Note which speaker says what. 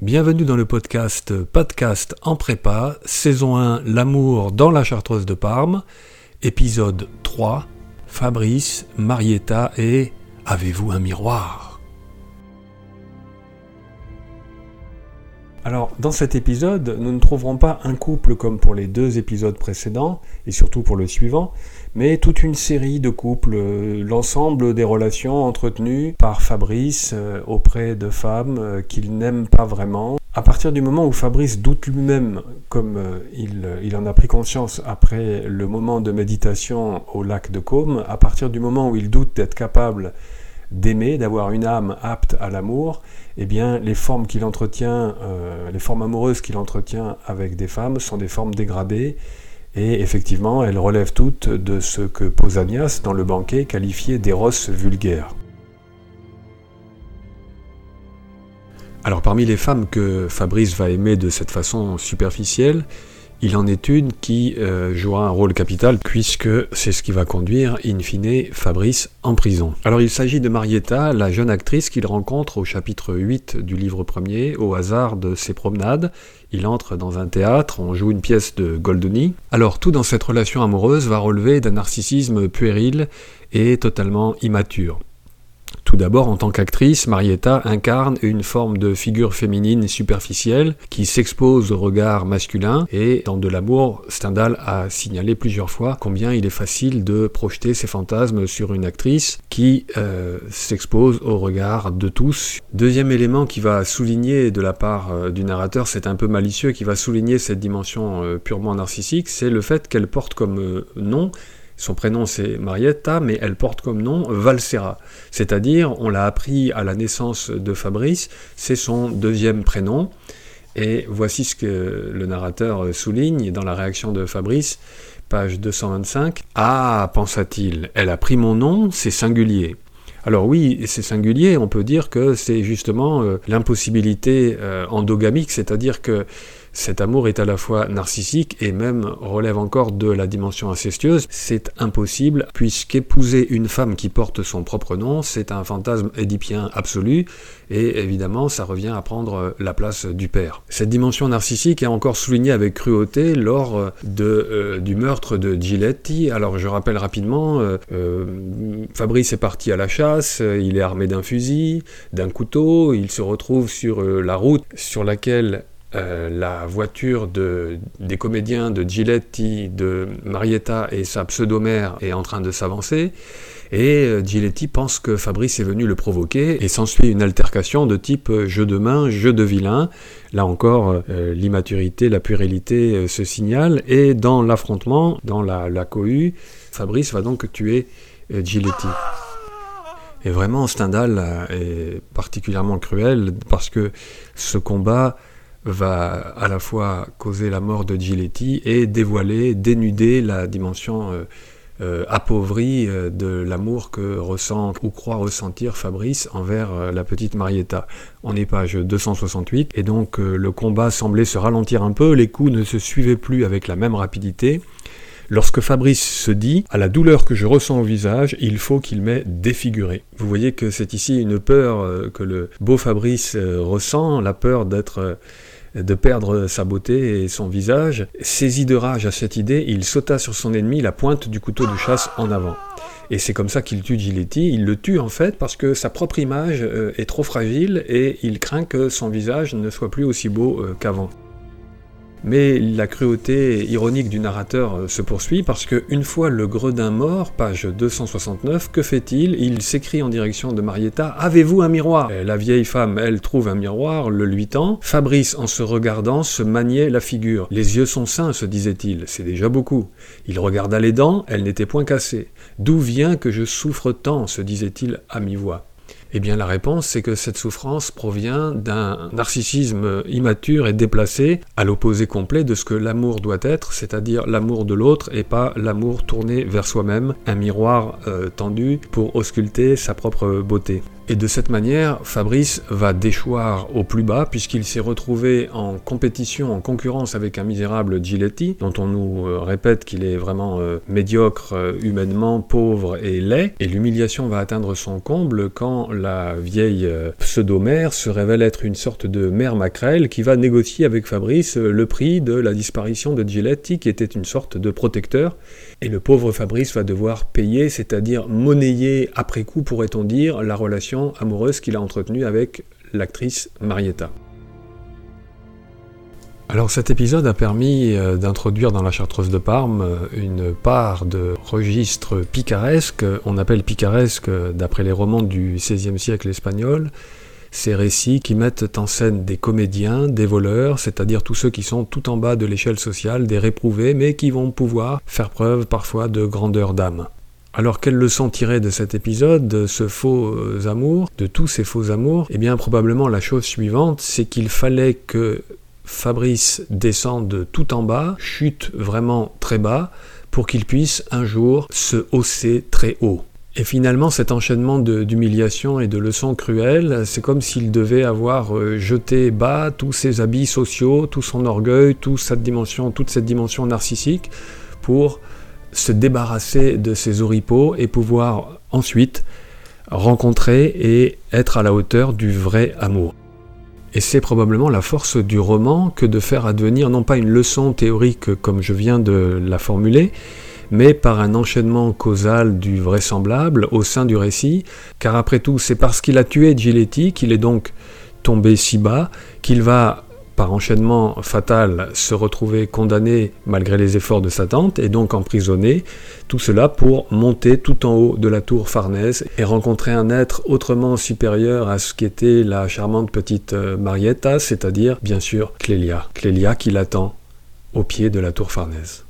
Speaker 1: Bienvenue dans le podcast Podcast en prépa, saison 1 L'amour dans la chartreuse de Parme, épisode 3 Fabrice, Marietta et Avez-vous un miroir? Alors, dans cet épisode, nous ne trouverons pas un couple comme pour les deux épisodes précédents, et surtout pour le suivant, mais toute une série de couples, euh, l'ensemble des relations entretenues par Fabrice euh, auprès de femmes euh, qu'il n'aime pas vraiment. À partir du moment où Fabrice doute lui-même, comme il, en a pris conscience après le moment de méditation au lac de Côme, à partir du moment où il doute d'être capable d'aimer, d'avoir une âme apte à l'amour, eh bien, les formes qu'il entretient, euh, les formes amoureuses qu'il entretient avec des femmes sont des formes dégradées, et effectivement, elles relèvent toutes de ce que Pausanias, dans le banquet, qualifiait d'éros vulgaire. Alors parmi les femmes que Fabrice va aimer de cette façon superficielle, il en est une qui euh, jouera un rôle capital puisque c'est ce qui va conduire in fine Fabrice en prison. Alors il s'agit de Marietta, la jeune actrice qu'il rencontre au chapitre 8 du livre premier au hasard de ses promenades. Il entre dans un théâtre, on joue une pièce de Goldoni. Alors tout dans cette relation amoureuse va relever d'un narcissisme puéril et totalement immature. Tout d'abord, en tant qu'actrice, Marietta incarne une forme de figure féminine superficielle qui s'expose au regard masculin et dans De l'amour, Stendhal a signalé plusieurs fois combien il est facile de projeter ses fantasmes sur une actrice qui euh, s'expose au regard de tous. Deuxième élément qui va souligner de la part euh, du narrateur, c'est un peu malicieux, qui va souligner cette dimension euh, purement narcissique, c'est le fait qu'elle porte comme nom son prénom c'est Marietta, mais elle porte comme nom Valsera. C'est-à-dire, on l'a appris à la naissance de Fabrice, c'est son deuxième prénom. Et voici ce que le narrateur souligne dans la réaction de Fabrice, page 225. Ah, pensa-t-il, elle a pris mon nom, c'est singulier. Alors oui, c'est singulier, on peut dire que c'est justement euh, l'impossibilité euh, endogamique, c'est-à-dire que cet amour est à la fois narcissique et même relève encore de la dimension incestueuse. C'est impossible puisqu'épouser une femme qui porte son propre nom, c'est un fantasme édipien absolu et évidemment ça revient à prendre la place du père. Cette dimension narcissique est encore soulignée avec cruauté lors de, euh, du meurtre de Giletti. Alors je rappelle rapidement, euh, euh, Fabrice est parti à la chasse, il est armé d'un fusil, d'un couteau, il se retrouve sur la route sur laquelle euh, la voiture de, des comédiens de Giletti, de Marietta et sa pseudo-mère est en train de s'avancer. Et euh, Giletti pense que Fabrice est venu le provoquer et s'ensuit une altercation de type euh, jeu de main, jeu de vilain. Là encore, l'immaturité, la puérilité se signale. Et dans l'affrontement, dans la, la, cohue, Fabrice va donc tuer Giletti. Et vraiment, Stendhal est particulièrement cruel parce que ce combat va à la fois causer la mort de Giletti et dévoiler, dénuder la dimension euh, euh, appauvrie euh, de l'amour que ressent ou croit ressentir Fabrice envers la petite Marietta. On est page 268 et donc le combat semblait se ralentir un peu, les coups ne se suivaient plus avec la même rapidité. Lorsque Fabrice se dit à la douleur que je ressens au visage, il faut qu'il m'ait défiguré. Vous voyez que c'est ici une peur que le beau Fabrice ressent, la peur d'être de perdre sa beauté et son visage. Saisi de rage à cette idée, il sauta sur son ennemi, la pointe du couteau de chasse en avant. Et c'est comme ça qu'il tue Giletti. Il le tue en fait parce que sa propre image euh, est trop fragile et il craint que son visage ne soit plus aussi beau euh, qu'avant. Mais la cruauté ironique du narrateur euh, se poursuit parce que une fois le gredin mort, page 269, que fait-il? Il s'écrie en direction de Marietta Avez-vous un miroir? La vieille femme, elle, trouve un miroir, le lui tend. Fabrice, en se regardant, se maniait la figure. Les yeux sont sains, se disait-il, c'est déjà beaucoup. Il regarda les dents, elles n'étaient point cassées. D'où vient que je souffre tant? se disait-il à mi-voix. Eh bien la réponse, c'est que cette souffrance provient d'un narcissisme immature et déplacé, à l'opposé complet de ce que l'amour doit être, c'est-à-dire l'amour de l'autre et pas l'amour tourné vers soi-même, un miroir euh, tendu pour ausculter sa propre beauté. Et de cette manière, Fabrice va déchoir au plus bas puisqu'il s'est retrouvé en compétition, en concurrence avec un misérable Giletti, dont on nous euh, répète qu'il est vraiment euh, médiocre euh, humainement, pauvre et laid. Et l'humiliation va atteindre son comble quand la vieille pseudo-mère se révèle être une sorte de mère maquerelle qui va négocier avec Fabrice le prix de la disparition de Giletti, qui était une sorte de protecteur. Et le pauvre Fabrice va devoir payer, c'est-à-dire monnayer après coup, pourrait-on dire, la relation amoureuse qu'il a entretenue avec l'actrice Marietta. Alors cet épisode a permis euh, d'introduire dans la Chartreuse de Parme euh, une part de registre picaresque, on appelle picaresque d'après les romans du XVIe siècle espagnol, ces récits qui mettent en scène des comédiens, des voleurs, c'est-à-dire tous ceux qui sont tout en bas de l'échelle sociale, des réprouvés, mais qui vont pouvoir faire preuve parfois de grandeur d'âme. Alors quelle leçon tirer de cet épisode, de ce faux euh, amour, de tous ces faux amours? Eh bien probablement la chose suivante, c'est qu'il fallait que Fabrice descende tout en bas, chute vraiment très bas, pour qu'il puisse un jour se hausser très haut. Et finalement, cet enchaînement d'humiliation et de leçons cruelles, c'est comme s'il devait avoir euh, jeté bas tous ses habits sociaux, tout son orgueil, toute cette dimension, toute cette dimension narcissique, pour se débarrasser de ses oripeaux et pouvoir ensuite rencontrer et être à la hauteur du vrai amour. Et c'est probablement la force du roman que de faire advenir non pas une leçon théorique comme je viens de la formuler, mais par un enchaînement causal du vraisemblable au sein du récit, car après tout c'est parce qu'il a tué Giletti qu'il est donc tombé si bas qu'il va par enchaînement fatal, se retrouver condamné malgré les efforts de sa tante et donc emprisonné, tout cela pour monter tout en haut de la tour Farnèse et rencontrer un être autrement supérieur à ce qu'était la charmante petite euh, Marietta, c'est-à-dire bien sûr Clélia, Clélia qui l'attend au pied de la tour Farnèse.